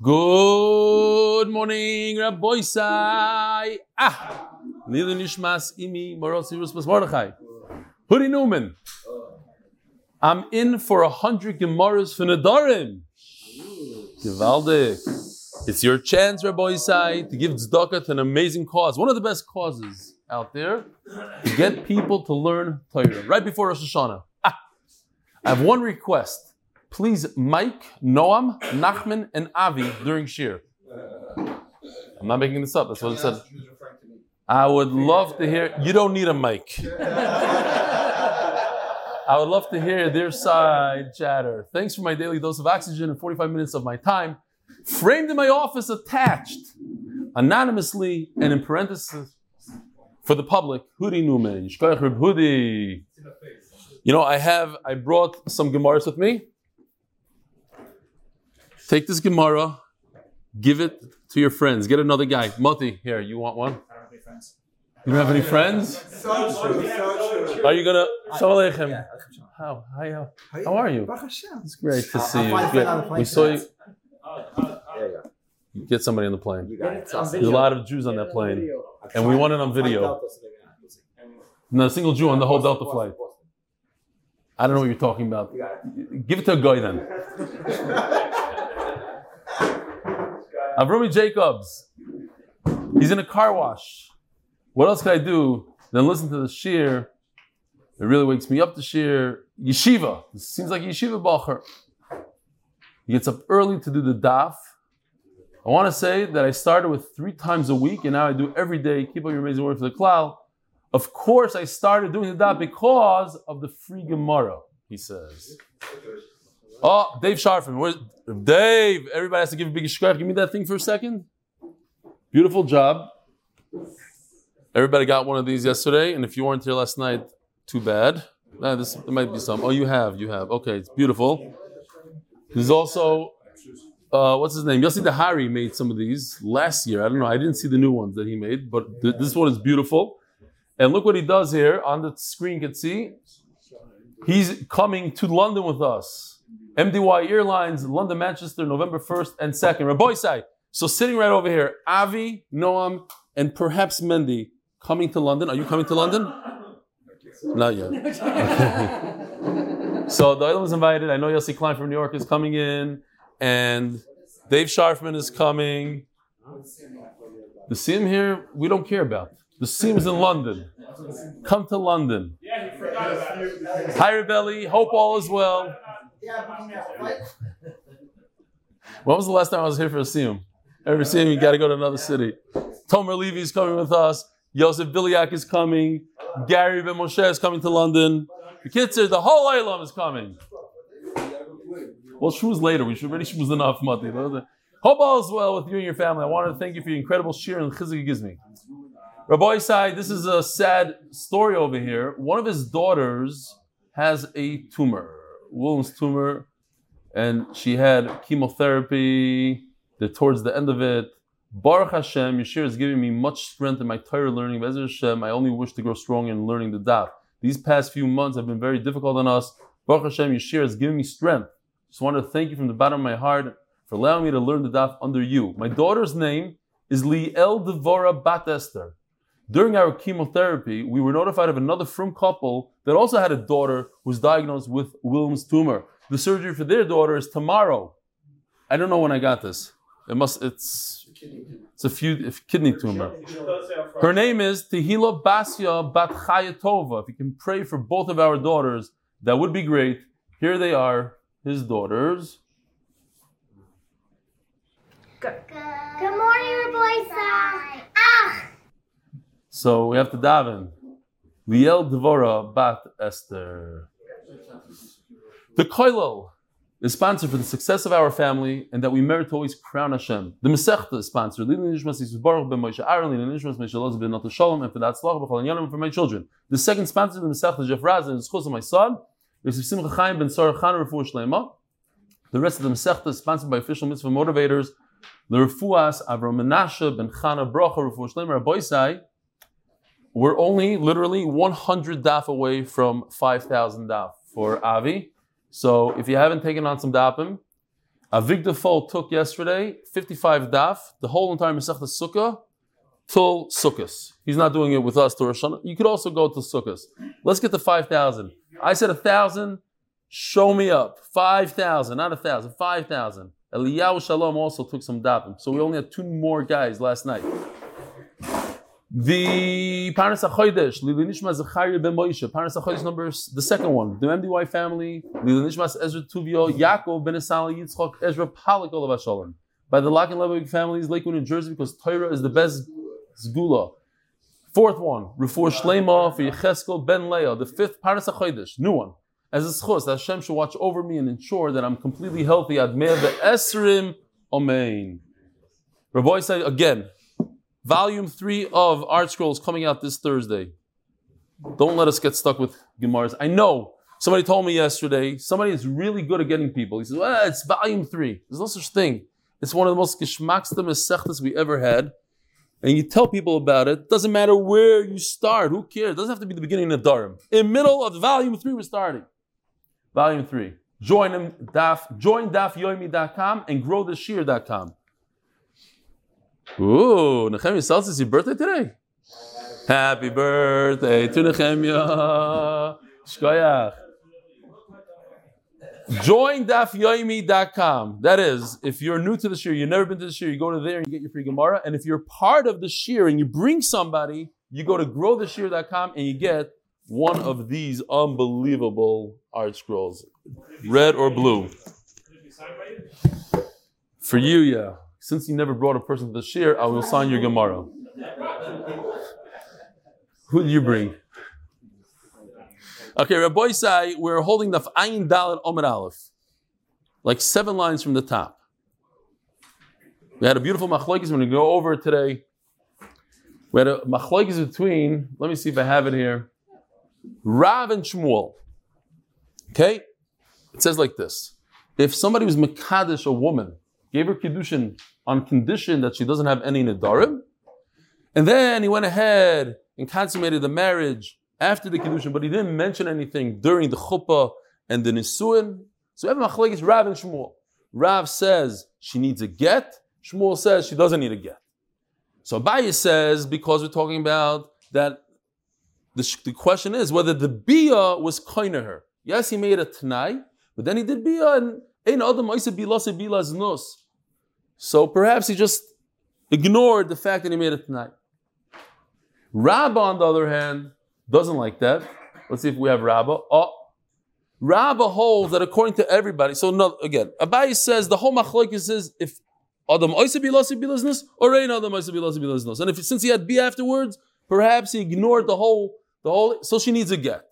Good morning, Rabbi. Ah, Lili Nishmas Imi Morotzi Ruspas Mordechai. Hoodie Newman. I'm in for a hundred Gemaras for Nadarim. Givaldik. It's your chance, Rabbi to give tzedakah an amazing cause. One of the best causes out there to get people to learn Torah right before Rosh Hashanah. Ah, I have one request. Please, Mike, Noam, Nachman, and Avi during Shir. I'm not making this up. That's what it said. I would love to hear. You don't need a mic. I would love to hear their side chatter. Thanks for my daily dose of oxygen and 45 minutes of my time. Framed in my office, attached anonymously and in parentheses for the public. Hudi Reb Hudi. You know, I have, I brought some Gemaras with me. Take this Gemara, give it to your friends. Get another guy. Moti, here, you want one? You don't have any friends? Are you gonna? Shalom Aleichem. How? Hi, how? How are you? It's great to see you. Good. We saw you. You Get somebody on the plane. There's a lot of Jews on that plane, and we want it on video. Not a single Jew on the whole Delta flight. I don't know what you're talking about. Give it to a guy then. Avrami Jacobs. He's in a car wash. What else can I do than listen to the shir? It really wakes me up to shir. Yeshiva. It seems like yeshiva bacher. He gets up early to do the daf. I want to say that I started with three times a week, and now I do every day. Keep up your amazing work for the cloud. Of course, I started doing the daf because of the free Gemara. He says. Oh, Dave Sharfin. Where's Dave? Everybody has to give a big shkach. Give me that thing for a second. Beautiful job. Everybody got one of these yesterday, and if you weren't here last night, too bad. Nah, this there might be some. Oh, you have, you have. Okay, it's beautiful. There's also uh, what's his name? Yossi Dahari made some of these last year. I don't know. I didn't see the new ones that he made, but th- this one is beautiful. And look what he does here on the screen. You can see he's coming to London with us. MDY Airlines, London, Manchester, November 1st and 2nd. Rabbi Sai. So sitting right over here, Avi, Noam, and perhaps Mendy coming to London. Are you coming to London? Not yet. so the Olam is invited. I know Yossi Klein from New York is coming in, and Dave Sharfman is coming. The Sim here, we don't care about. The Sim is in London. Come to London. Hi, Rebelli. Hope all is well. When was the last time I was here for a Siyum? Every Siyum, you got to go to another city. Tomer Levy is coming with us. Yosef Biliak is coming. Gary Ben Moshe is coming to London. The kids are, the whole Olam is coming. Well, shmooze later. We should already shmooze enough, Mati. Hope all is well with you and your family. I want to thank you for your incredible shir and chizik it gives me. Rabbi Isai, this is a sad story over here. One of his daughters has a tumor, Wilms tumor, and she had chemotherapy. That towards the end of it, Baruch Hashem, Yeshir is giving me much strength in my Torah learning. Bezer Hashem, I only wish to grow strong in learning the daf. These past few months have been very difficult on us. Baruch Hashem, Yeshir has given me strength. Just want to thank you from the bottom of my heart for allowing me to learn the daf under you. My daughter's name is Liel Devora Bat Esther. During our chemotherapy, we were notified of another frum couple that also had a daughter who was diagnosed with Wilms tumor. The surgery for their daughter is tomorrow. I don't know when I got this. It must. It's it's a few kidney tumor. Her name is Tehila Basya Bat Chayatova. If you can pray for both of our daughters, that would be great. Here they are, his daughters. Good Good morning, Rabbi! So we have to daven. Liel Devora Bat Esther. The Koilel is sponsored for the success of our family and that we merit to always crown Hashem. The Masechta is sponsored. And for that Yanyanim for my children. The second sponsor of the Masechta, Jeff Raz, and Schos of my son, Yosef Simcha Chaim ben Sarah Chan Refuah Shlema. The rest of the Masechta is sponsored by official mitzvah motivators, the Refuas Avram Menashe ben Chana Bracha Refuah Shlema Rabbi Sai. We're only literally 100 daf away from 5,000 daf for Avi. So if you haven't taken on some dapim, Avigdor Fall took yesterday 55 daf, the whole entire Masechta Sukkah, till Sukkot. He's not doing it with us to Rosh. You could also go to Sukkot. Let's get to 5,000. I said a 1,000. Show me up. 5,000, not a 1,000, 5,000. Eliyahu Shalom also took some dafim. So we only had two more guys last night. The Parnas HaChodesh, Lili Nishma Zechariah ben Moshe, Parnas HaChodesh number, the second one, the MDY family, Lili Nishmas Ezra Tuvio, Yaakov ben Esali Yitzchok, Ezra Palak Olav Shalom. By the Lock and Levovik families, Lakewood, New Jersey, because Torah is the best Zgula. Fourth one, Refor Shlema for Yecheskel ben Leah, the fifth Parnas HaChodesh, new one. As a schos, Hashem should watch over me and ensure that I'm completely healthy. Admeh the Esrim Omein. Rabbi said again, Volume 3 of Art Scrolls coming out this Thursday. Don't let us get stuck with Gemaras. I know somebody told me yesterday, somebody is really good at getting people. He says, well, it's volume 3. There's no such thing. It's one of the most geschmackstem mesechtas we ever had. And you tell people about it. Doesn't matter where you start. Who cares? It doesn't have to be the beginning of Dharam. In middle of volume 3, we're starting. Volume 3. Join them, daf, join dafyoimi.com and growtheshir.com. Ooh, Nehemiah Seltz, it's your birthday today? Happy birthday to Nehemiah. Shkoyach. Join dafyoimi.com. That is, if you're new to the shir, you've never been to the shir, you go to there and you get your free Gemara. And if you're part of the shir and you bring somebody, you go to growtheshir.com and you get one of these unbelievable art scrolls, red or blue. For you, yeah since you never brought a person to the shir, I will sign your Gemara. Who do you bring? Okay, Rabbi say we're holding the Ayin Dalet Omer Aleph, like seven lines from the top. We had a beautiful machlokes. We're going to go over it today. We had a machlokes between. Let me see if I have it here. Rav and Shmuel. Okay, it says like this: If somebody was mekadesh a woman, gave her kiddushin on condition that she doesn't have any nedarim. And then he went ahead and consummated the marriage after the kiddushin, but he didn't mention anything during the chuppah and the nisuin. So we have machlekes Rav and Shmuel. Rav says she needs a get. Shmuel says she doesn't need a get. So Abaye says because we're talking about that, the, the question is whether the bia was kind her. Yes, he made a tonight, but then he did bia and ein adam bila nos. So perhaps he just ignored the fact that he made it tonight. Rabbah, on the other hand, doesn't like that. Let's see if we have Rabbah. Oh, Rabbah holds that according to everybody. So no, again, Abaye says the whole machlokes is if Adam business or Rain Adam business. And if since he had B afterwards, perhaps he ignored the whole the whole. So she needs a get.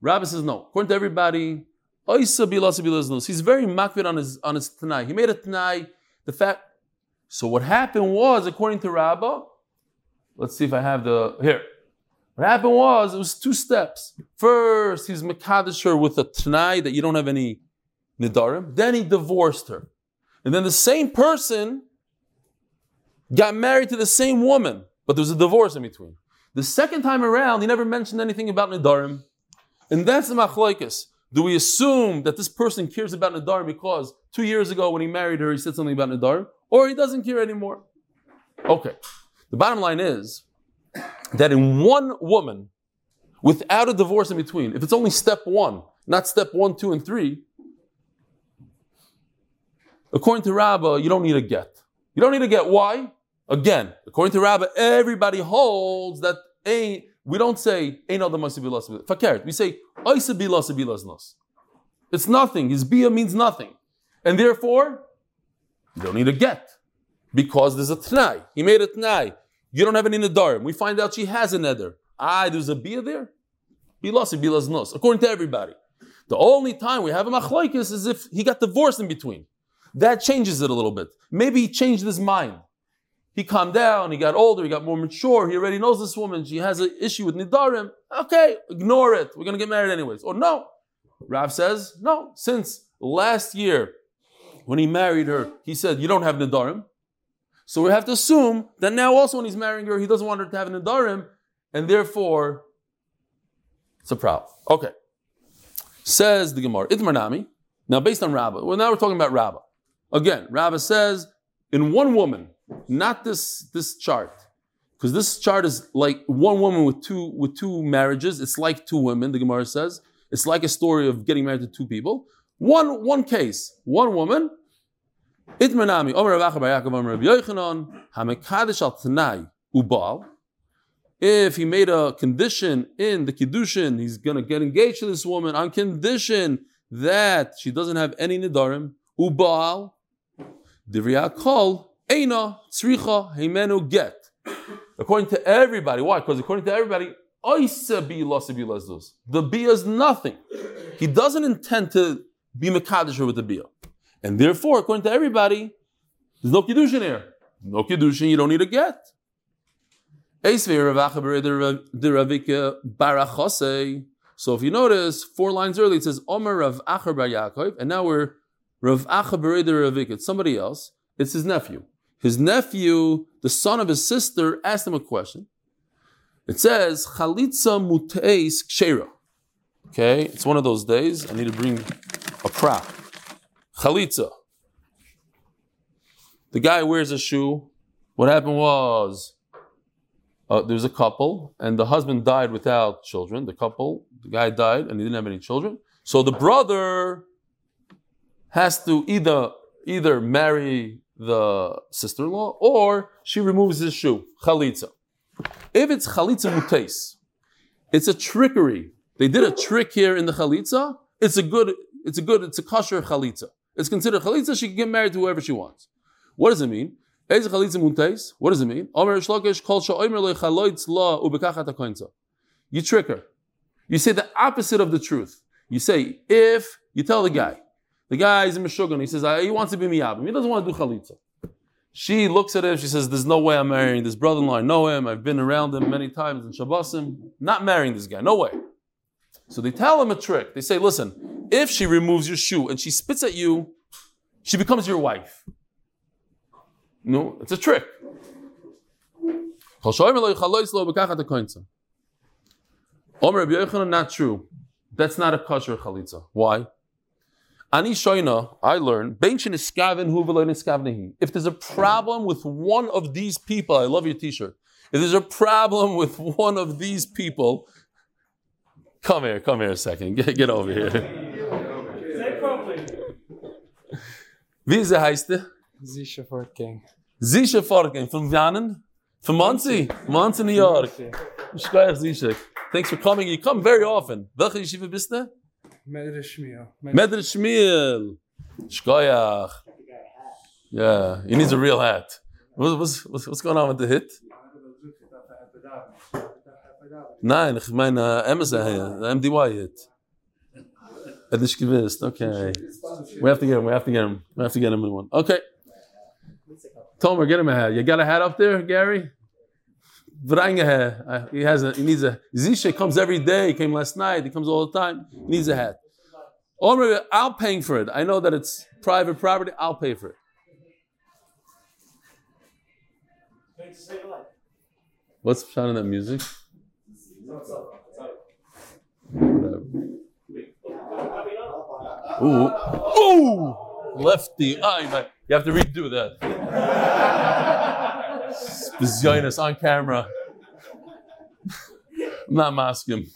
Rabbah says no. According to everybody, He's very makvid on his on his tanai. He made a tanai the fact. So what happened was, according to Rabbah, let's see if I have the here. What happened was it was two steps. First, he's mekadesh her with a tanai that you don't have any nidarim. Then he divorced her, and then the same person got married to the same woman, but there was a divorce in between. The second time around, he never mentioned anything about nidarim, and that's the machlokes. Do we assume that this person cares about nidarim because two years ago when he married her, he said something about Nadarim, or he doesn't care anymore? Okay. The bottom line is that in one woman, without a divorce in between, if it's only step one, not step one, two, and three, according to Rabbah, you don't need a get. You don't need a get. Why? Again, according to Rabbah, everybody holds that a we don't say Ein Adam Fakert. We say It's nothing. His bia means nothing. And therefore, you don't need a get. Because there's a tnai. He made a tnai. You don't have any nadarim. We find out she has a nether. Ah, there's a bia there? Bilasi bilaznos. According to everybody. The only time we have a machlaikis is if he got divorced in between. That changes it a little bit. Maybe he changed his mind. He calmed down, he got older, he got more mature, he already knows this woman, she has an issue with Nidarim. Okay, ignore it. We're going to get married anyways. Or no. Rav says, no, since last year when he married her, he said, you don't have Nidarim. So we have to assume that now also when he's marrying her, he doesn't want her to have Nidarim, and therefore it's a problem. Okay. Says the Gemara, Itmar Nami. Now based on Rabbah, well now we're talking about Rabbah. Again, Rava says in one woman, not this this chart, because this chart is like one woman with two with two marriages. It's like two women. The Gemara says it's like a story of getting married to two people. One one case, one woman. Itmanami, Omer Yaakov, Omer Yochanan, Hamekadish al Tanai Ubal. If he made a condition in the kiddushin, he's going to get engaged to this woman on condition that she doesn't have any nidarim. Ubal, Divriya kol eina tzricha get. According to everybody, why? Because according to everybody, bi. The bia is nothing. He doesn't intend to be mekadosh with the bia, and therefore, according to everybody, there's no kiddushin here. No kiddushin, you don't need a get. So if you notice, four lines early it says Omer Rav Acha Bar Yaakov, and now we're Rav Acha Bereder Ravik. It's somebody else. It's his nephew. His nephew, the son of his sister, asked him a question. It says Chalitza Muteis Kshera. Okay, it's one of those days. I need to bring a prop. Chalitza. The guy wears a shoe. What happened was uh, there was a couple, and the husband died without children. The couple, the guy died, and he didn't have any children. So the brother has to either either marry the sister-in-law or she removes his shoe. Chalitza. If it's chalitza mutais, it's a trickery. They did a trick here in the chalitza. It's a good. It's a good. It's a kosher chalitza. It's considered chalitza. She can get married to whoever she wants. What does it mean? What does it mean? You trick her. You say the opposite of the truth. You say, if you tell the guy, the guy is a Meshuggah, he says, he wants to be miyabim. He doesn't want to do chalitza. She looks at him, she says, there's no way I'm marrying this brother-in-law. I know him, I've been around him many times in Shabbosim. Not marrying this guy, no way. So they tell him a trick. They say, listen, if she removes your shoe and she spits at you, she becomes your wife. No, it's a trick. not true. That's not a kosher chalitza. Why? I learned, if there's a problem with one of these people, I love your t-shirt. If there's a problem with one of these people, come here, come here a second. Get, get over here. Wie ze heißt Zisha Fortgang. Zisha Fortgang. From Vianen? From Muncie? Muncie, New York. Zisha. Thanks for coming. You come very often. Welche yeshiva bist du? Medrash Shmiel. Medrash Shmiel. Shkoyach. Yeah, he needs a real hat. What's, what's, what's going on with the hit? Nein, ich meine MSA, the MDY hit. Hätte nicht gewusst, okay. We have to get him, we have to get him. We have to get him in one. Okay. Tomer, get him a hat. You got a hat up there, Gary? Uh, he has a, he needs a, Zisha comes every day, he came last night, he comes all the time, he needs a hat. Omer, I'll pay for it. I know that it's private property, I'll pay for it. What's the sound of that music? Ooh, ooh, lefty eye. You have to redo that. Zionist on camera. I'm not masking.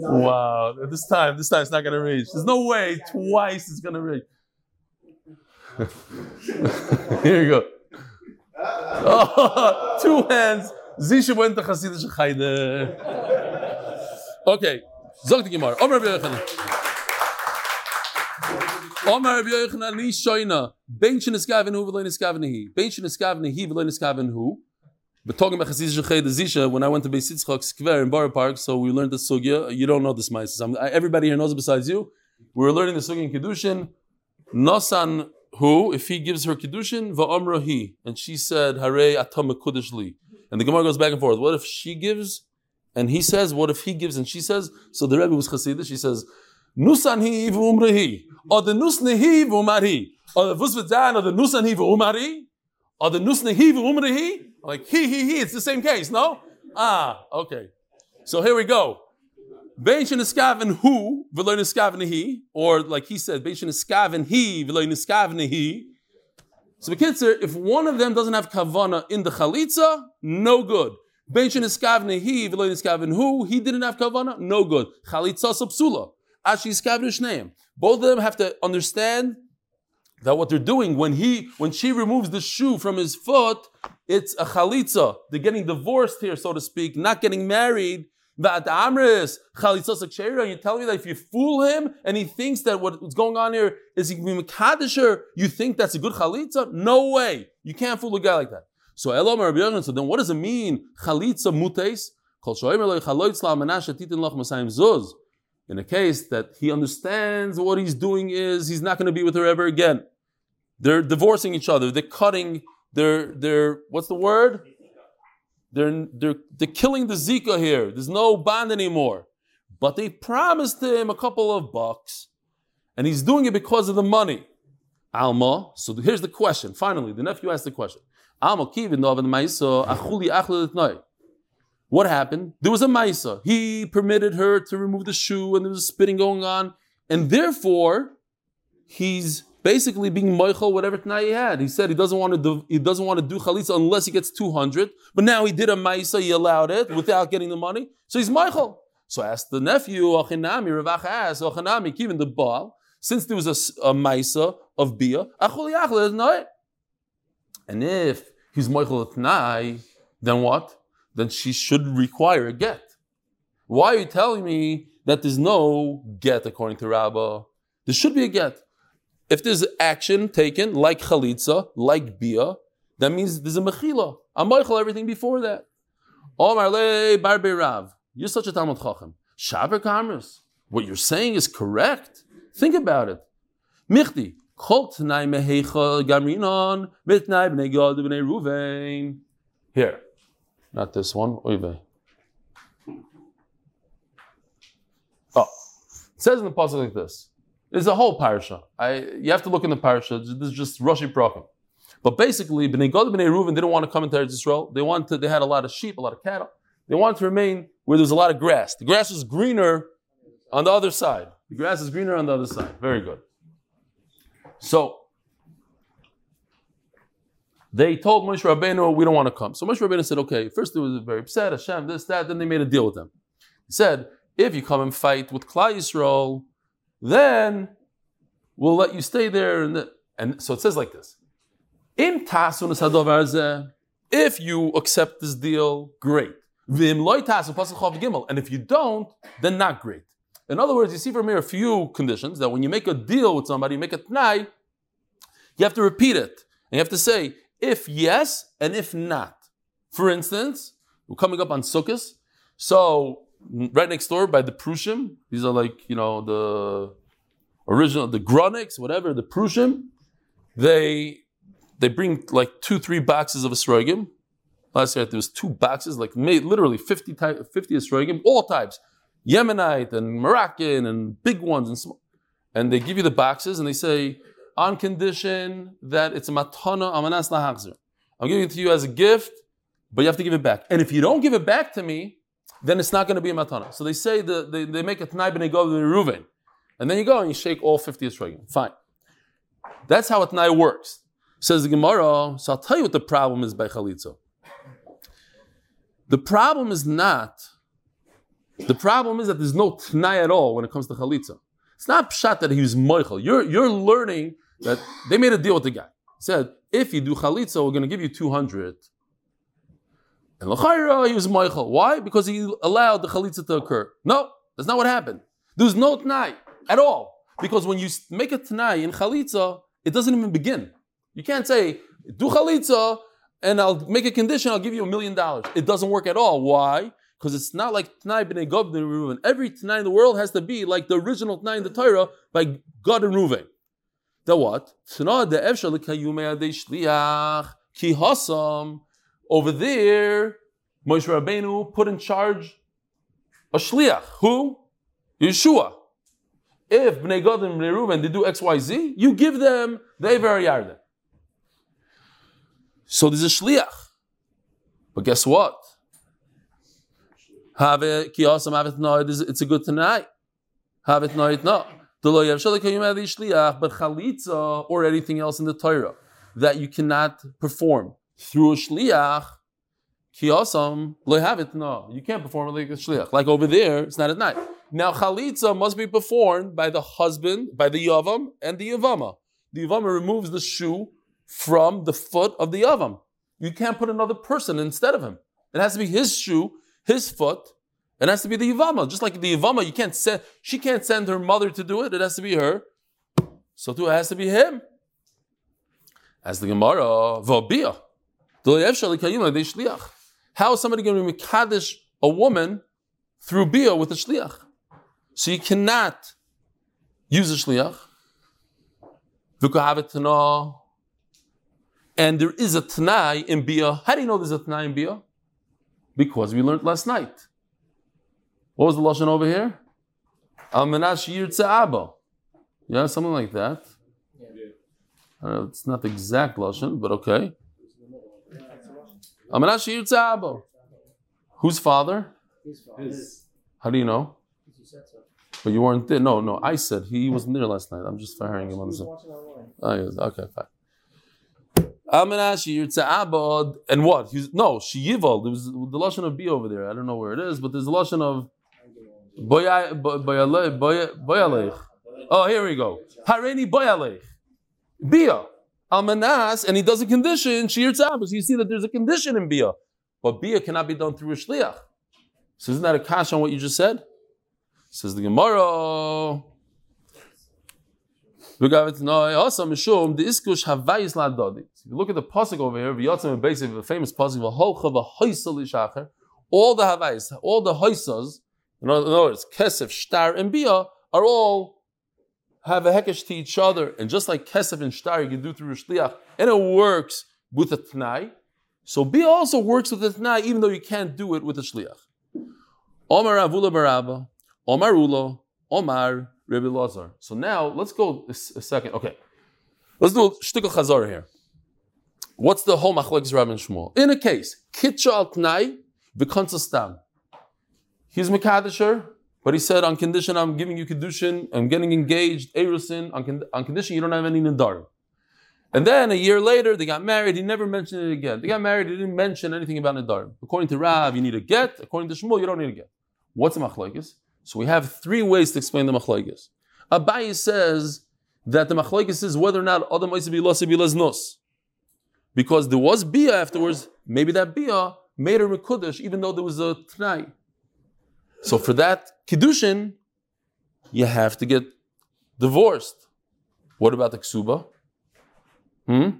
Wow. This time, this time it's not going to reach. There's no way twice it's going to reach. Here you go. Oh, two hands. Zisha went to Chassidish Chayde. Okay. Zog the Gemara. Omer Omar Rabbi Yochanan ni shoyna. Ben sheniskaven hu v'lo niskaven he. Ben sheniskaven he v'lo niskaven hu. But talking about Chassidus Shechay Zisha, when I went to Beis Yitzchak Skver in Borough Park, so we learned the sugya. You don't know this, Maisis. Everybody here knows it besides you. We were learning the sugya in Kiddushin. Nosan who, if he gives her Kiddushin, va'omra he. And she said, Hare atam li. And the Gemara goes back and forth. What if she gives and he says? What if he gives and she says? So the Rebbe was Chassidish. She says, Nusan hi v'umrehi. Or the nusne hi v'umari. Or the vus v'tzan, or the nusan hi v'umari. Or the nusne hi v'umrehi. Like he, he, he. It's the same case, no? Ah, okay. So here we go. Bein sheniskaven hu v'lo niskaven he, or like he said, bein sheniskaven he v'lo niskaven he. So the kids if one of them doesn't have kavana in the chalitza, no good. Bein sheniskaven he v'lo niskaven hu, he didn't have kavana, no good. Chalitza subsula. Ashi iskaven shneim. Both of them have to understand that what they're doing when he when she removes the shoe from his foot, it's a chalitza. They're getting divorced here, so to speak, not getting married. Amris. You tell me that if you fool him and he thinks that what's going on here is he can be mekadisher, you think that's a good chalitza? No way. You can't fool a guy like that. So Elam Rabbi Yochanan. So then, what does it mean chalitza mutes? In a case that he understands what he's doing is he's not going to be with her ever again. They're divorcing each other. They're cutting. They're they're what's the word? They're they're they're killing the Zika here. There's no bond anymore. But they promised him a couple of bucks, and he's doing it because of the money. Alma. So here's the question. Finally, the nephew asked the question. What happened? There was a maisa. He permitted her to remove the shoe, and there was spitting going on, and therefore he's basically being moichel whatever tonight he had. He said he doesn't want to do he doesn't want to do chalitza unless he gets two hundred. But now he did a ma'isa, he allowed it without getting the money, so he's moichel. So asked the nephew, Achinami, Ravach asked, Achinami, even the Baal, since there was a, a maisa of bia, and if he's moichel tonight, then what? Then she should require a get. Why are you telling me that there's no get according to Rabbah? There should be a get. If there's action taken, like chalitza, like bia, that means there's a mechila. I'm everything before that. Omar le barbe rav. You're such a Talmud Chacham. Shaber kamras. What you're saying is correct. Think about it. Michti. Here. Not this one. Oive. Oh. It says in the passage like this. There's a whole parsha. I, you have to look in the parsha. This is just Rashi Prakim. But basically, Bnei Gad Bnei Reuven didn't want to come into Eretz Israel. They wanted. They had a lot of sheep, a lot of cattle. They wanted to remain where there was a lot of grass. The grass was greener on the other side. The grass is greener on the other side. Very good. So they told Moshe Rabbeinu, "We don't want to come." So Moshe Rabbeinu said, "Okay." First, they was very upset. Hashem, this, that. Then they made a deal with them. He said, "If you come and fight with Klal Yisrael, then we'll let you stay there. And, and so it says like this. If you accept this deal, great. And if you don't, then not great. In other words, you see from here a few conditions that when you make a deal with somebody, you make a tnai, you have to repeat it. And you have to say, if yes and if not. For instance, we're coming up on Sukkot. So right next door by the Prushim. These are like, you know, the original, the Gronics, whatever, the Prushim. They they bring like two, three boxes of esrogim. Last year there was two boxes, like made literally 50, type, 50 esrogim, all types. Yemenite and Moroccan and big ones and small. And they give you the boxes and they say, on condition that it's a matana amanas. I'm giving it to you as a gift, but you have to give it back. And if you don't give it back to me, then it's not going to be a matana. So they say the, they, they make a tnai b'nei gov Reuven. And then you go and you shake all 50 Esrogim. Fine. That's how a tnai works. Says the Gemara, so I'll tell you what the problem is by Chalitza. The problem is not, the problem is that there's no tnai at all when it comes to Chalitza. It's not pshat that he was moichel. You're, you're learning that they made a deal with the guy. He said, if you do Chalitza, we're going to give you 200 and L'chaira, he was moichel. Why? Because he allowed the Chalitza to occur. No, that's not what happened. There's no Tanai at all. Because when you make a Tanai in Chalitza, it doesn't even begin. You can't say, do Chalitza, and I'll make a condition, I'll give you a million dollars. It doesn't work at all. Why? Because it's not like Tanai b'nei Gad b'nei Reuven. Every Tanai in the world has to be like the original Tanai in the Torah by Gad and Reuven. The what? Ki hasam over there, Moshe Rabbeinu put in charge a shliach. Who? Yehoshua. If Bnei Gad and Bnei Reuven they do X, Y, Z, you give them the Ever Yarden. So there's a shliach. But guess what? Have it kiyosam have it no. It is, a good tonight. Have it no. No. The lo yavshal kayum shliach, but chalitza or anything else in the Torah that you cannot perform through a shliach. Kiyosam lo have it no. You can't perform like a shliach. Like over there, it's not at night. Now chalitza must be performed by the husband, by the yavam and the yavama. The yavama removes the shoe from the foot of the yavam. You can't put another person instead of him. It has to be his shoe, his foot. It has to be the yavama. Just like the yavama, you can't send. She can't send her mother to do it. It has to be her. So too, it has to be him. As the Gemara, v'obiyah. How is somebody going to be Kaddish a woman through Bia with a Shliach? So you cannot use a Shliach. And there is a Tanai in Bia. How do you know there's a Tanai in Bia? Because we learned last night. What was the Lashon over here? Al Menash Yirtza Yeah, something like that. Uh, it's not the exact Lashon, but okay. Amanash Yirtza Whose father? His. How do you know? But you weren't there. No, no. I said he wasn't there last night. I'm just firing him on the. Oh, yes. Okay, fine. Amanash Yirtza And what? He's, no. There was the lashon of B over there. I don't know where it is, but there's a lashon of Boyalech. Oh, here we go. Hareni Boyalech. Bia. Almanas, and he does a condition, Shir Tzabas. You see that there's a condition in Bia. But Bia cannot be done through a Shliach. So isn't that a cash on what you just said? Says the Gemara. If you look at the pasuk over here, V'yotzim basic the famous pasuk, of a holcha va'hoisulishacher. all the havais, all the hoisas, in other words, kesef, shtar, and bia, are all have a hekesh to each other, and just like kesef and shtar you can do through shliach, and it works with a tnai. So bia also works with a tnai, even though you can't do it with a shliach. Omar Avula Baraba, Omar Ulo, Omar Rebbe Lazar. So now let's go a, second. Okay, let's do shtickle chazar here. What's the whole machlekes Rav and Shmuel? In a case, kitcha al tnai v'konsa He's Makadisher, but he said, on condition I'm giving you Kedushin, I'm getting engaged, Erusin, on, con- on condition you don't have any Nadar. And then a year later, they got married, he never mentioned it again. They got married, he didn't mention anything about Nadar. According to Rav, you need a get. According to Shmuel, you don't need a get. What's a machlokes? So we have three ways to explain the machlokes. Abayi says that the machlokes is whether or not Adam nos. Because there was Bia afterwards, maybe that Bia made her Mekudesh, even though there was a Tnai. So for that kiddushin, you have to get divorced. What about the ksuba? Hmm?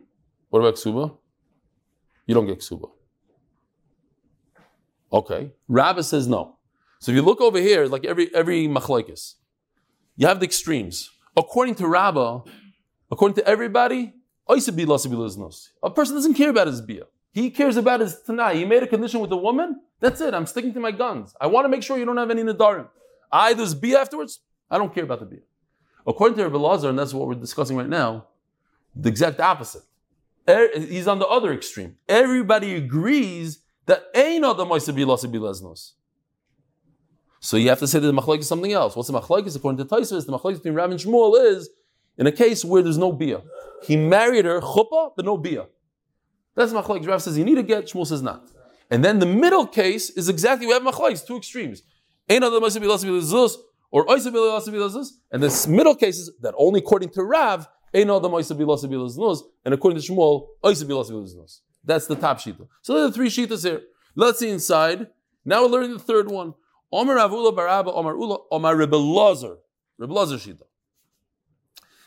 What about ksuba? You don't get ksuba. Okay. Rabbi says no. So if you look over here, like every every machlekes, you have the extremes. According to Rabba, according to everybody, a person doesn't care about his bia. He cares about his tanai. He made a condition with a woman. That's it. I'm sticking to my guns. I want to make sure you don't have any nadarim. I there's bia afterwards. I don't care about the bia. According to Rabbi Lazar, and that's what we're discussing right now, the exact opposite. Er, he's on the other extreme. Everybody agrees that ain't other lesnos. So you have to say that the machlek is something else. What's the machlek? According to Taisus, the machlek between Rav and Shmuel is in a case where there's no bia. He married her chuppah, but no bia. That's machlokes. Rav says you need to get, Shmuel says not. And then the middle case is exactly we have machlokes, two extremes. Or and this middle case is that only according to Rav, and according to Shmuel, that's the top shita. So there are three shitas here. Let's see inside. Now we're learning the third one. Omar Avula Baraba, Omar Ula, Omar Rebbe Lazar. Rebbe Lazar.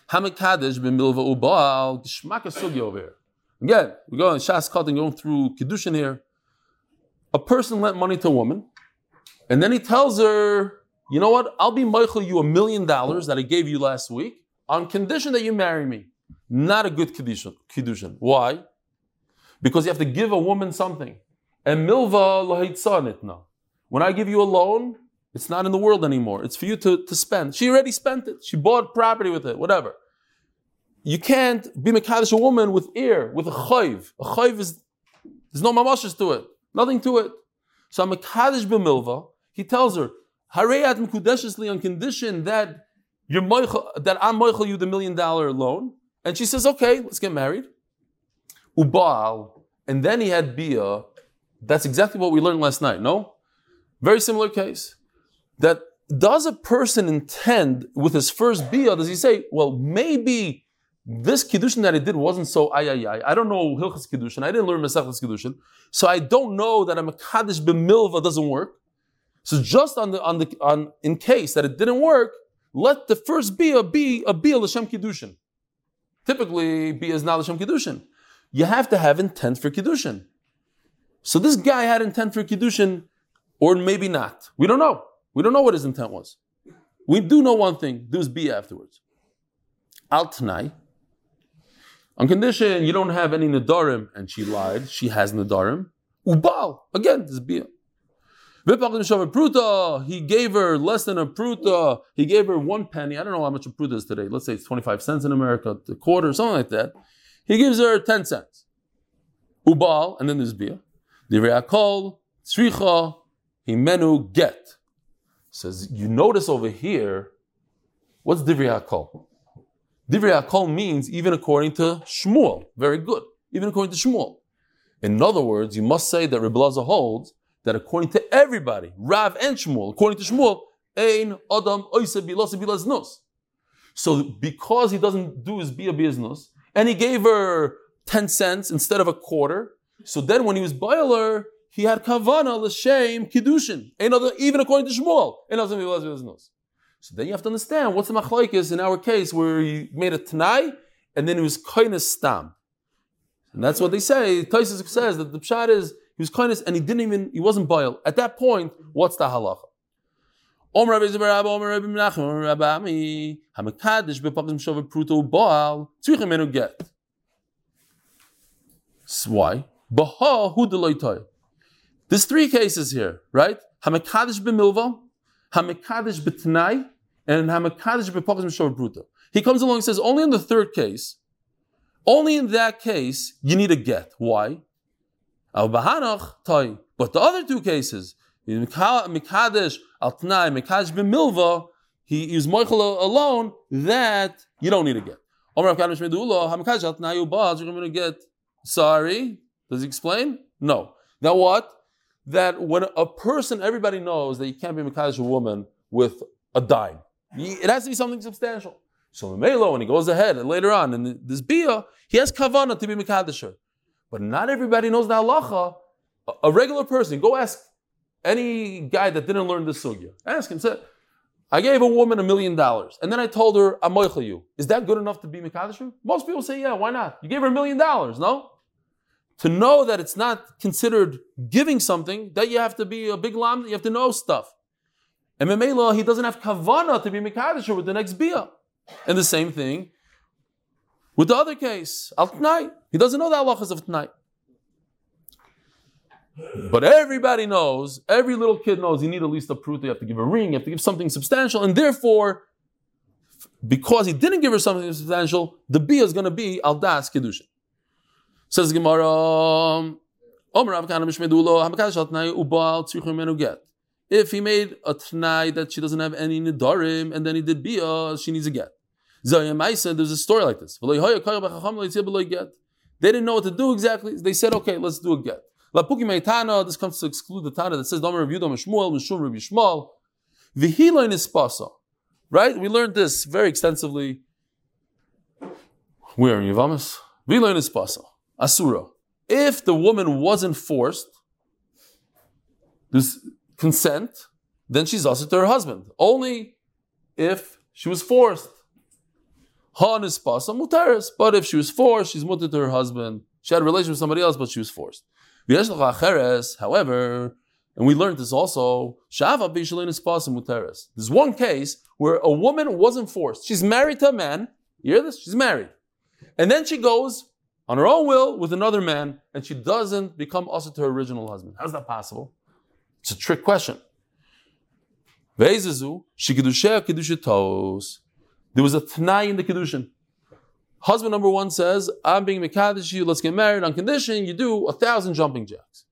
Hamakadesh ben Milva Ubal, Gishmaka Sugi over here. Again, we're going Shas cutting, going through Kiddushin here. A person lent money to a woman, and then he tells her, you know what, I'll be moichel you a million dollars that I gave you last week on condition that you marry me. Not a good Kiddushin. Why? Because you have to give a woman something. And milva lahitsanitna. When I give you a loan, it's not in the world anymore. It's for you to, to spend. She already spent it. She bought property with it, whatever you can't be Mekadosh a woman with ear, with a chayv. A chayv is, there's no mamashas to it, nothing to it. So I'm Mekadosh b'milva, He tells her, Hareyat mekudeshesli on condition that you're moichel, that I'm moichel you the million dollar loan. And she says, okay, let's get married. Ubal, and then he had bia. That's exactly what we learned last night. No, very similar case. That does a person intend with his first bia? Does he say, well, maybe this kiddushin that I did wasn't so ay ay ay. I don't know hilchas kiddushin. I didn't learn mesachas kiddushin, so I don't know that a mekadesh b'milva doesn't work. So just on the on the on in case that it didn't work, let the first bia be a bia l'shem kiddushin. Typically, bia is not l'shem kiddushin. You have to have intent for kiddushin. So this guy had intent for kiddushin, or maybe not. We don't know. We don't know what his intent was. We do know one thing: there's bia afterwards. Al tanai. On condition you don't have any nadarim, and she lied. She has nadarim. Ubal again. This bia. Pruta, he gave her less than a pruta. He gave her one penny. I don't know how much a pruta is today. Let's say it's 25 cents in America, a quarter, something like that. He gives her 10 cents. Ubal, and then there's tzricha, himenu get. Says, you notice over here, what's divrei akol? Divrei akol means even according to Shmuel. Very good. Even according to Shmuel. In other words, you must say that Rebbe Lazar holds that according to everybody, Rav and Shmuel, according to Shmuel, Ein Adam Oise Bilaznos. So because he doesn't do his Bia business, and he gave her 10 cents instead of a quarter, so then when he was boiler, he had kavana l'shem kiddushin. Ein other, even according to Shmuel, So then you have to understand what's the machlaikis in our case where he made a tanai and then he was kindness stam. And that's what they say. Taisus says that the pshat is he was kindness and he didn't even, he wasn't boil. At that point, what's the halacha? Omer Rabbi Zerab, Omer Rabbi Menachem, Omer Rabbi Ami, Hamakadosh bepakim shove pruto baal, tzrichem enu get. Why? Baha hu deloitai. There's three cases here, right? Hamakadosh b'milva, Hamakadosh b'tnai, and Hamakadosh bepakim shove pruto. He comes along and says, only in the third case, only in that case, you need a get. Why? But the other two cases, Mikadesh al Tnai, Mikadesh b'milva, he is Moichel alone, that you don't need to get. Sorry, does he explain? No. Now what? That when a person, everybody knows that you can't be Mikadesh a woman with a dime. It has to be something substantial. So Melo, when he goes ahead and later on in this bia, he has kavana to be Mikadesher. But not everybody knows the halacha. A regular person, go ask any guy that didn't learn this sugya. Ask him, say, I gave a woman a million dollars, and then I told her, I'm you. Is that good enough to be Mikadashu? Most people say, yeah, why not? You gave her a million dollars, no? To know that it's not considered giving something, that you have to be a big lam, you have to know stuff. And Memela, he doesn't have kavana to be Mikadashu with the next bia. And the same thing with the other case, al tnai. He doesn't know the halachas of tnai. But everybody knows, every little kid knows you need at least a proof. You have to give a ring, you have to give something substantial, and therefore, because he didn't give her something substantial, the bia is going to be al das kedushin. Says Gemara, Omer Avkana Mishmedulo, Hamakadosh Atnai Ubal Tzrichum Menu Get. If he made a tnai that she doesn't have any nidarim, and then he did bia, she needs a get. There's a story like this. They didn't know what to do exactly. They said, okay, let's do a get. Lapuki Meitana, this comes to exclude the Tana that says, Domer Rav Yudam Shmuel, Mishum Rabbi Shmuel. Vihiloin is pasa. Right? We learned this very extensively. Where in Yavamas? Vihiloin is pasa. Asura. If the woman wasn't forced, there's consent, then she's also to her husband. Only if she was forced. Han is pasa mutaris. But if she was forced, she's mutter to her husband. She had a relationship with somebody else, but she was forced. However, and we learned this also, Shava Bishalin is pasa mutaris. There's one case where a woman wasn't forced. She's married to a man. You hear this? She's married. And then she goes on her own will with another man, and she doesn't become also to her original husband. How's that possible? It's a trick question. There was a t'nai in the Kedushin. Husband number one says, I'm being Mekadesh you, let's get married on condition you do a thousand jumping jacks.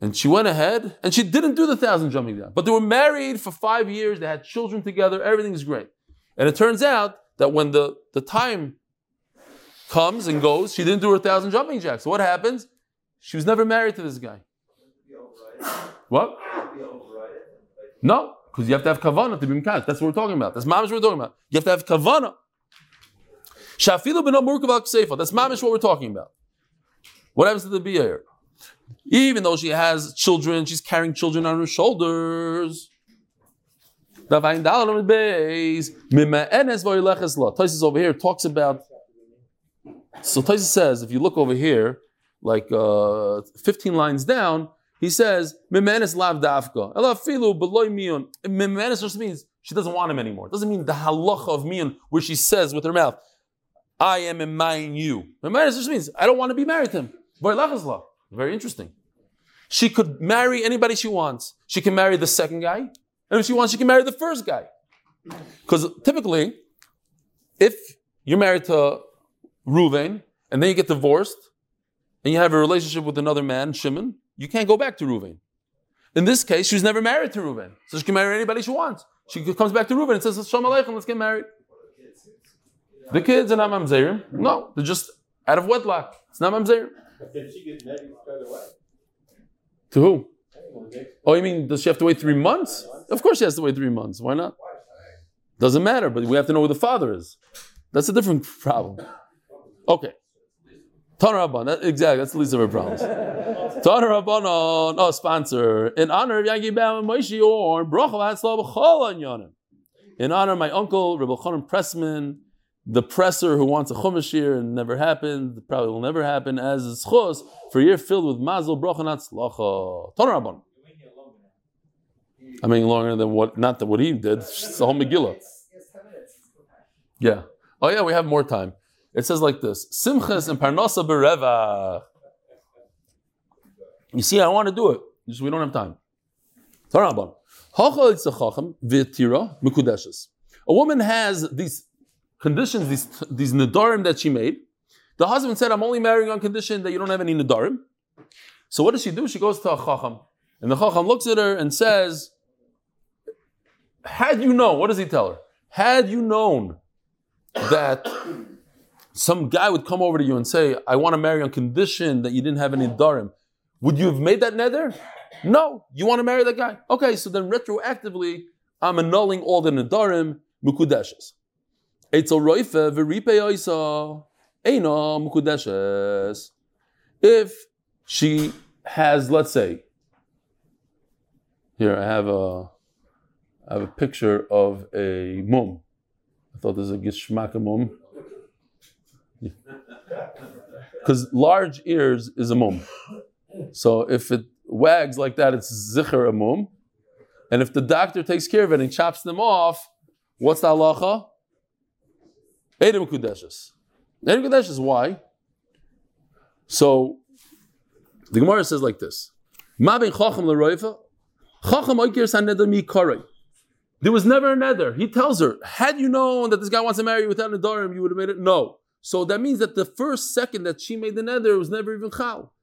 And she went ahead and she didn't do the thousand jumping jacks. But they were married for five years, they had children together, everything's great. And it turns out that when the, the time comes and goes, she didn't do her thousand jumping jacks. So what happens? She was never married to this guy. What? No, because you have to have kavana to be mekadosh. That's what we're talking about. That's mamish what we're talking about. You have to have kavana. Shafilu That's mamish what we're talking about. What happens to the bia here? Even though she has children, she's carrying children on her shoulders. Taisus over here talks about. So Taisus says, if you look over here, like uh, 15 lines down, he says, Mimenis lav dafka. Ela filu beloy miyun. Mimenis just means she doesn't want him anymore. It doesn't mean the halacha of miyun, where she says with her mouth, I am in you. Mimenis just means, I don't want to be married to him. Very interesting. She could marry anybody she wants. She can marry the second guy, and if she wants, she can marry the first guy. Because typically, if you're married to Ruvain, and then you get divorced, and you have a relationship with another man, Shimon, you can't go back to Ruvain. In this case, she was never married to Ruvain, so she can marry anybody she wants. She comes back to Ruvain and says, Shalom Aleichem, let's get married. The kids are not mamzerim. No, they're just out of wedlock. It's not mamzerim. To who? Oh, you mean does she have to wait three months? Of course she has to wait three months. Why not? Doesn't matter, but we have to know who the father is. That's a different problem. Okay. Tana Rabban, exactly, that's the least of our problems. Tana Rabban, oh, sponsor. In honor of Yagi Bam and Moshe Orn, In honor of my uncle, Rabbi Chanan Pressman, the presser who wants a chumash here and never happened, probably will never happen, as is chos, for a year filled with mazel, bracha, and atzlacha. Tana Rabban. I mean, longer than what, not that what he did, it's the whole Megillah. Yeah. Oh, yeah, we have more time. It says like this Simchas and Parnasa Bereva. You see, I want to do it. Just we don't have time. A woman has these conditions, these, these nadarim that she made. The husband said, I'm only marrying on condition that you don't have any nadarim. So what does she do? She goes to a chacham. And the chacham looks at her and says, Had you known, what does he tell her? Had you known that some guy would come over to you and say, I want to marry on condition that you didn't have any darim, would you have made that nether? No, you want to marry that guy. Okay, so then retroactively, I'm annulling all the nadarim mukudeshes. If she has, let's say, here I have a, I have a picture of a mum. I thought this is a gishmak mum. Because large ears is a mum. So if it wags like that, it's zikr a mum. And if the doctor takes care of it and chops them off, what's the halacha? Edom kudeshes. Edom kudeshes, why? So the Gemara says like this. Karei. There was never a nether. He tells her, had you known that this guy wants to marry you without a darim, you would have made it. No. So that means that the first second that she made the nether was never even chal.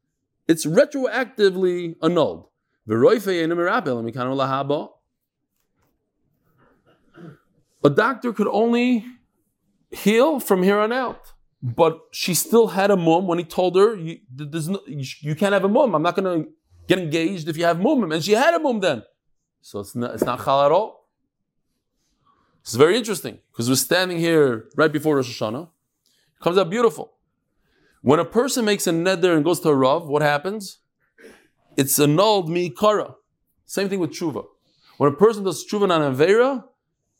It's retroactively annulled. A doctor could only heal from here on out. But she still had a mum when he told her, you, no, you can't have a mum. I'm not going to get engaged if you have mum. And she had a mum then. So it's not, it's not chal at all. It's very interesting because we're standing here right before Rosh Hashanah. Comes out beautiful. When a person makes a neder and goes to a rav, what happens? It's annulled mi kara. Same thing with tshuva. When a person does tshuva on avera,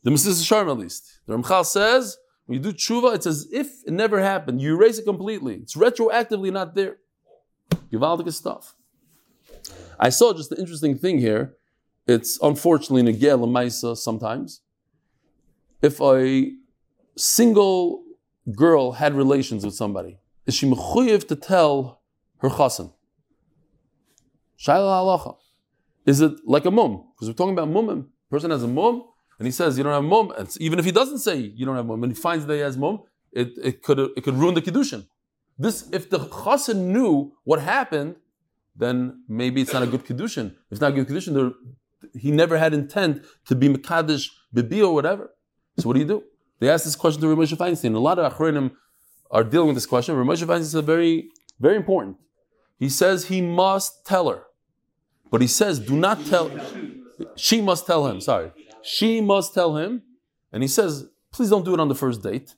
the Mrs. Sharm at least, the Ramchal says, when you do tshuva, it's as if it never happened. You erase it completely. It's retroactively not there. Givaldic stuff. I saw just an interesting thing here. It's unfortunately negel maisa sometimes. If a single girl had relations with somebody, is she mechuyev to tell her chassan? Shaila halacha. Is it like a mum? Because we're talking about mum. Person has a mum, and he says you don't have mum. And even if he doesn't say you don't have mum, and he finds that he has mum, it, it could it could ruin the kiddushin. This if the chassan knew what happened, then maybe it's not a good kedushin. If it's not a good kedushin, he never had intent to be mekadosh bibi or whatever. So what do you do? They asked this question to Rav Moshe Feinstein. A lot of achronim are dealing with this question. Rav Moshe Feinstein is very, very important. He says he must tell her, but he says, do not tell. She must tell him. Sorry, she must tell him, and he says, please don't do it on the first date.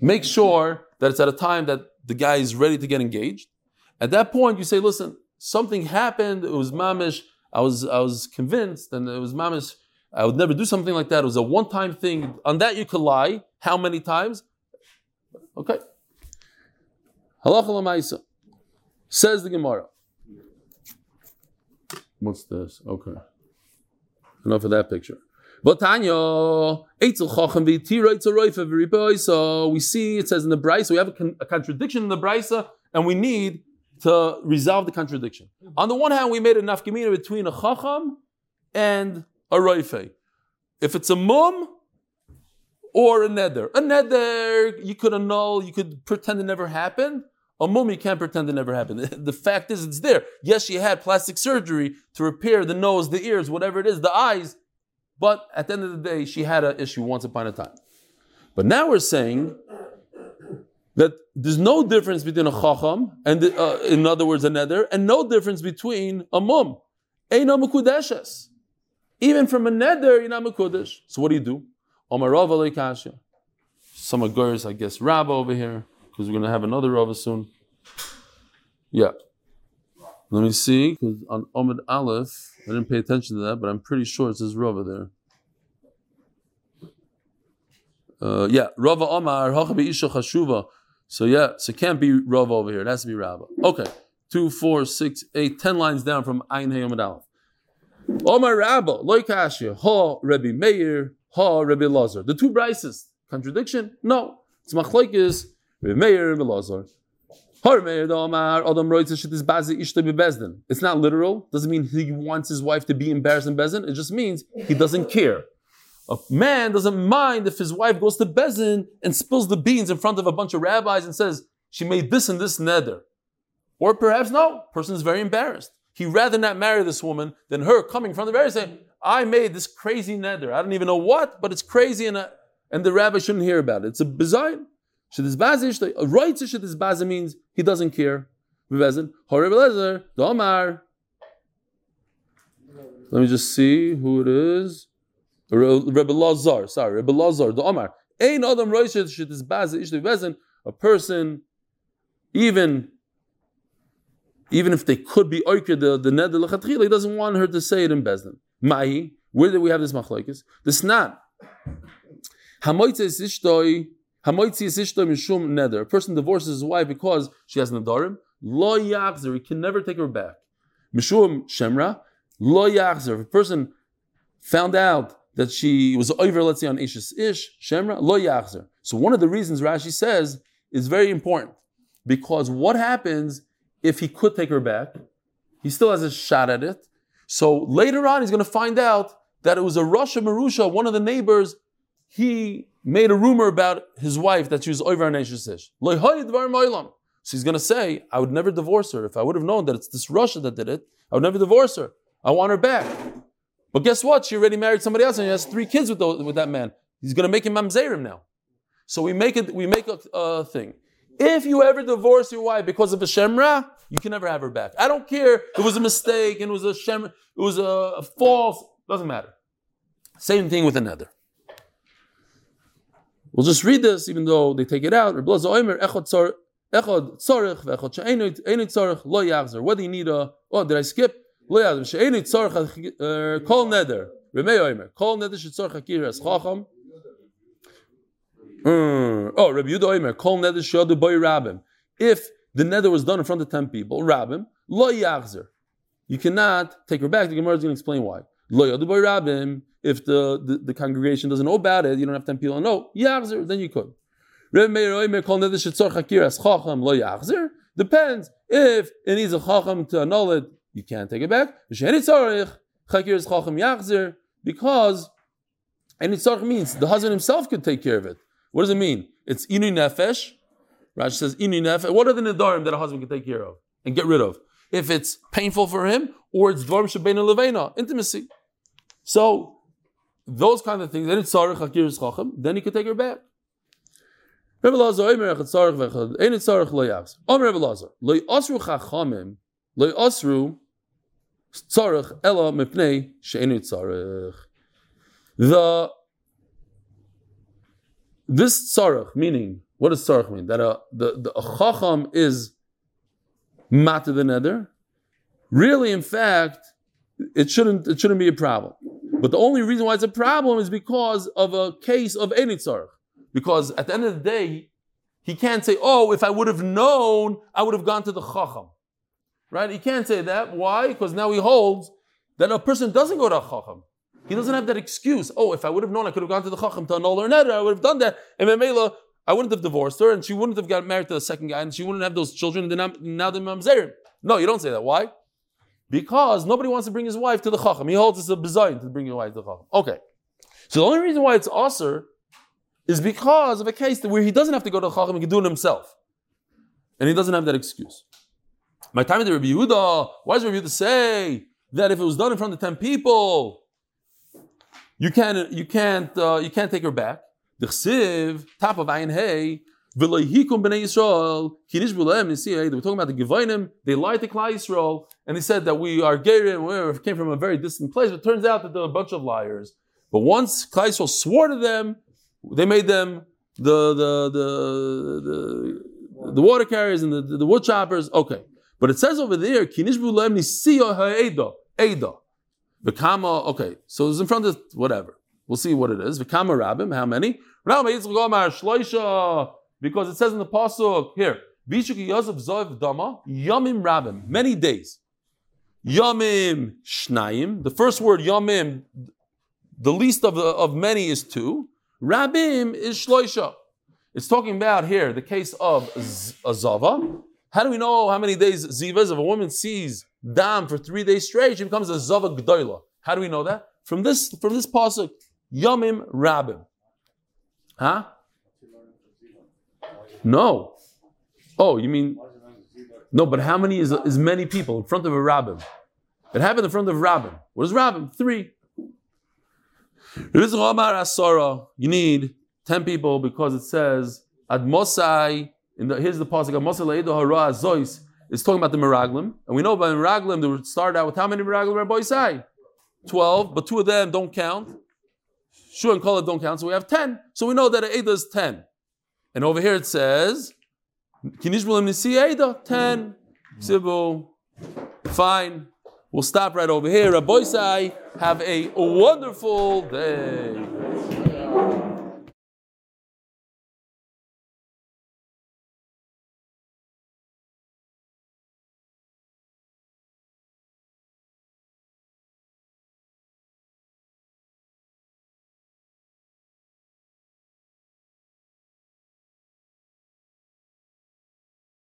Make sure that it's at a time that the guy is ready to get engaged. At that point, you say, listen, something happened. It was mamish. I was I was convinced, and it was mamish. I would never do something like that. It was a one-time thing. On that, you could lie. How many times? Okay. Halacha. Says the Gemara. What's this? Okay. Enough of that picture. But So we see it says in the Brisa, we have a, con- a contradiction in the Brisa, and we need to resolve the contradiction. On the one hand, we made a nafkamina between a chacham and a roife. If it's a mum or a neder, a neder you could annul, you could pretend it never happened. A mum you can't pretend it never happened. The fact is, it's there. Yes, she had plastic surgery to repair the nose, the ears, whatever it is, the eyes. But at the end of the day, she had an issue once upon a time. But now we're saying that there's no difference between a chacham and, uh, in other words, a neder, and no difference between a mum. Eina mekudeshes. Even from a neder, you're not mekudesh. So what do you do? Omarava leikasha. Some agurs, I guess, Rabba over here, because we're going to have another Rava soon. Yeah. Let me see, because on Omid Aleph, I didn't pay attention to that, but I'm pretty sure it says Rava there. Uh, yeah, Rava Omar, Hachabi Isha Chashuva. So yeah, so it can't be Rava over here. It has to be Rava. Okay, two, four, six, eight, ten lines down from Ayin Hayom Aleph. Omar Rabba, Loikashia, Ha Rebbe Meir, Ha Rebbe Lazar. The two brises. Contradiction? No. It's Machlaikis, Rebbe Meir, Rebbe Lazar. It's not literal. Doesn't mean he wants his wife to be embarrassed in Bezin. It just means he doesn't care. A man doesn't mind if his wife goes to Bezin and spills the beans in front of a bunch of rabbis and says, she made this and this nether. Or perhaps no, person is very embarrassed. He'd rather not marry this woman than her coming from the very saying, I made this crazy nether. I don't even know what, but it's crazy and, uh, and the rabbi shouldn't hear about it. It's a bizarre. Shadizbazi, a right to Shadizbazi means he doesn't care. Let me just see who it is. Rebbe Lazar, sorry, Rebbe Lazar, the Omar. Ein Adam Roishet Shadizbazi Ishli Vezin, a person, even even if they could be oiker the the neder lechatchila, he doesn't want her to say it in bezdin. Mahi, where do we have this machlokes? The snap. Hamoitzes ishtoi Hamoitzi is mishum neder. A person divorces his wife because she has nadarim. Lo yachzer. He can never take her back. Mishum shemra. Lo yachzer. If a person found out that she was over, let's say on Ishes Ish, Shemra, Lo yachzer. So one of the reasons Rashi says is very important. Because what happens if he could take her back? He still has a shot at it. So later on, he's going to find out that it was a Russia Marusha, one of the neighbors, he made a rumor about his wife that she was over an Ish. So he's going to say, I would never divorce her. If I would have known that it's this Russia that did it, I would never divorce her. I want her back. But guess what? She already married somebody else and she has three kids with, those, with that man. He's going to make him mamzerim now. So we make it. We make a, a thing. If you ever divorce your wife because of a shemra, you can never have her back. I don't care. It was a mistake and it was a shem. It was a, a false. Doesn't matter. Same thing with another. We'll just read this, even though they take it out. Whether you need a, oh, did I skip? Lo yachzer. Uh, kol neder. Oh, Rabbi Yehuda. Kol neder shodu boy rabim. If the nether was done in front of ten people, rabim, lo yachzer. You cannot take her back. The Gemara is going to explain why. Lo yadu boy rabim if the, the, the, congregation doesn't know about it, you don't have 10 people know, yachzer, then you could. Rabbi Meir Oimer, kol neder shetzor hakir as chacham lo yachzer. Depends. If it needs a chacham to annul it, you can't take it back. Because any tzarech means the husband himself could take care of it. What does it mean? It's inu nefesh. Rashi says inu nefesh. What are the nedarim that a husband can take care of and get rid of? if it's painful for him, or it's dvarm shebein levena, intimacy. So those kind of things, then it's sarich akiris chacham, then he could take her back. Lazar, Omer echad vechad, ein lo. Omer Lazar, lo chachamim, lo ela sarich. The this sarich, meaning what does sarich mean? That a the, the a chacham is mata the nether. Really, in fact, it shouldn't it shouldn't be a problem. But the only reason why it's a problem is because of a case of any enitzarch. Because at the end of the day, he can't say, "Oh, if I would have known, I would have gone to the chacham." Right? He can't say that. Why? Because now he holds that a person doesn't go to a chacham. He doesn't have that excuse. Oh, if I would have known, I could have gone to the chacham to annul her neder. I would have done that. And Memela, I wouldn't have divorced her, and she wouldn't have got married to the second guy, and she wouldn't have those children. And now the mamzerim. No, you don't say that. Why? Because nobody wants to bring his wife to the chacham. He holds it's a bizarre to bring your wife to the chacham. Okay. So the only reason why it's aser is because of a case where he doesn't have to go to the chacham, he can do it himself. And he doesn't have that excuse. My time at the Rabbi Yehuda, why does Rabbi Yehuda say that if it was done in front of ten people, you can't you can't uh, you can't take her back? The chsiv, top of ayin hey, v'loihikum b'nei Yisrael, kirish b'lehem nisiyah. They were talking about the Givainim. They lied to Klal Yisrael, and they said that we are Gerim, we came from a very distant place. But it turns out that they're a bunch of liars. But once Klal Yisrael swore to them, they made them the the the the, the water carriers and the, the, the wood choppers. Okay. But it says over there, Kinish b'lehem nisiyah ha'eda. Eda. V'kama, okay, so it's in front of whatever. We'll see what it is. V'kama rabim, how many? Because it says in the pasuk here, Bishuki Yosef Zoev Dama, Yamim Rabim, many days. Yamim Shnayim, the first word Yamim, the least of, the, of many is two. Rabim is Shloisha. It's talking about here the case of Azava. How do we know how many days zivas? If a woman sees dam for three days straight, she becomes a Zava Gdoila. How do we know that? From this, from this pasuk, yomim Rabim. Huh? No. Oh, you mean no? But how many is is many people in front of a rabbin? It happened in front of rabbin. What is rabbin? Three. You need ten people because it says Admosai. In the, here's the pasuk Admosai Leido Hara Zois is talking about the Miraglim, and we know by Miraglim they would start out with how many Miraglim Rabbi Isai? Twelve, but two of them don't count. Shu and Kala don't count, so we have ten. So we know that Ada is ten. And over here it says, Kinishbulim Nisi Ada, ten. Sibu, fine. We'll stop right over here. Rabbi Isai, have a wonderful day.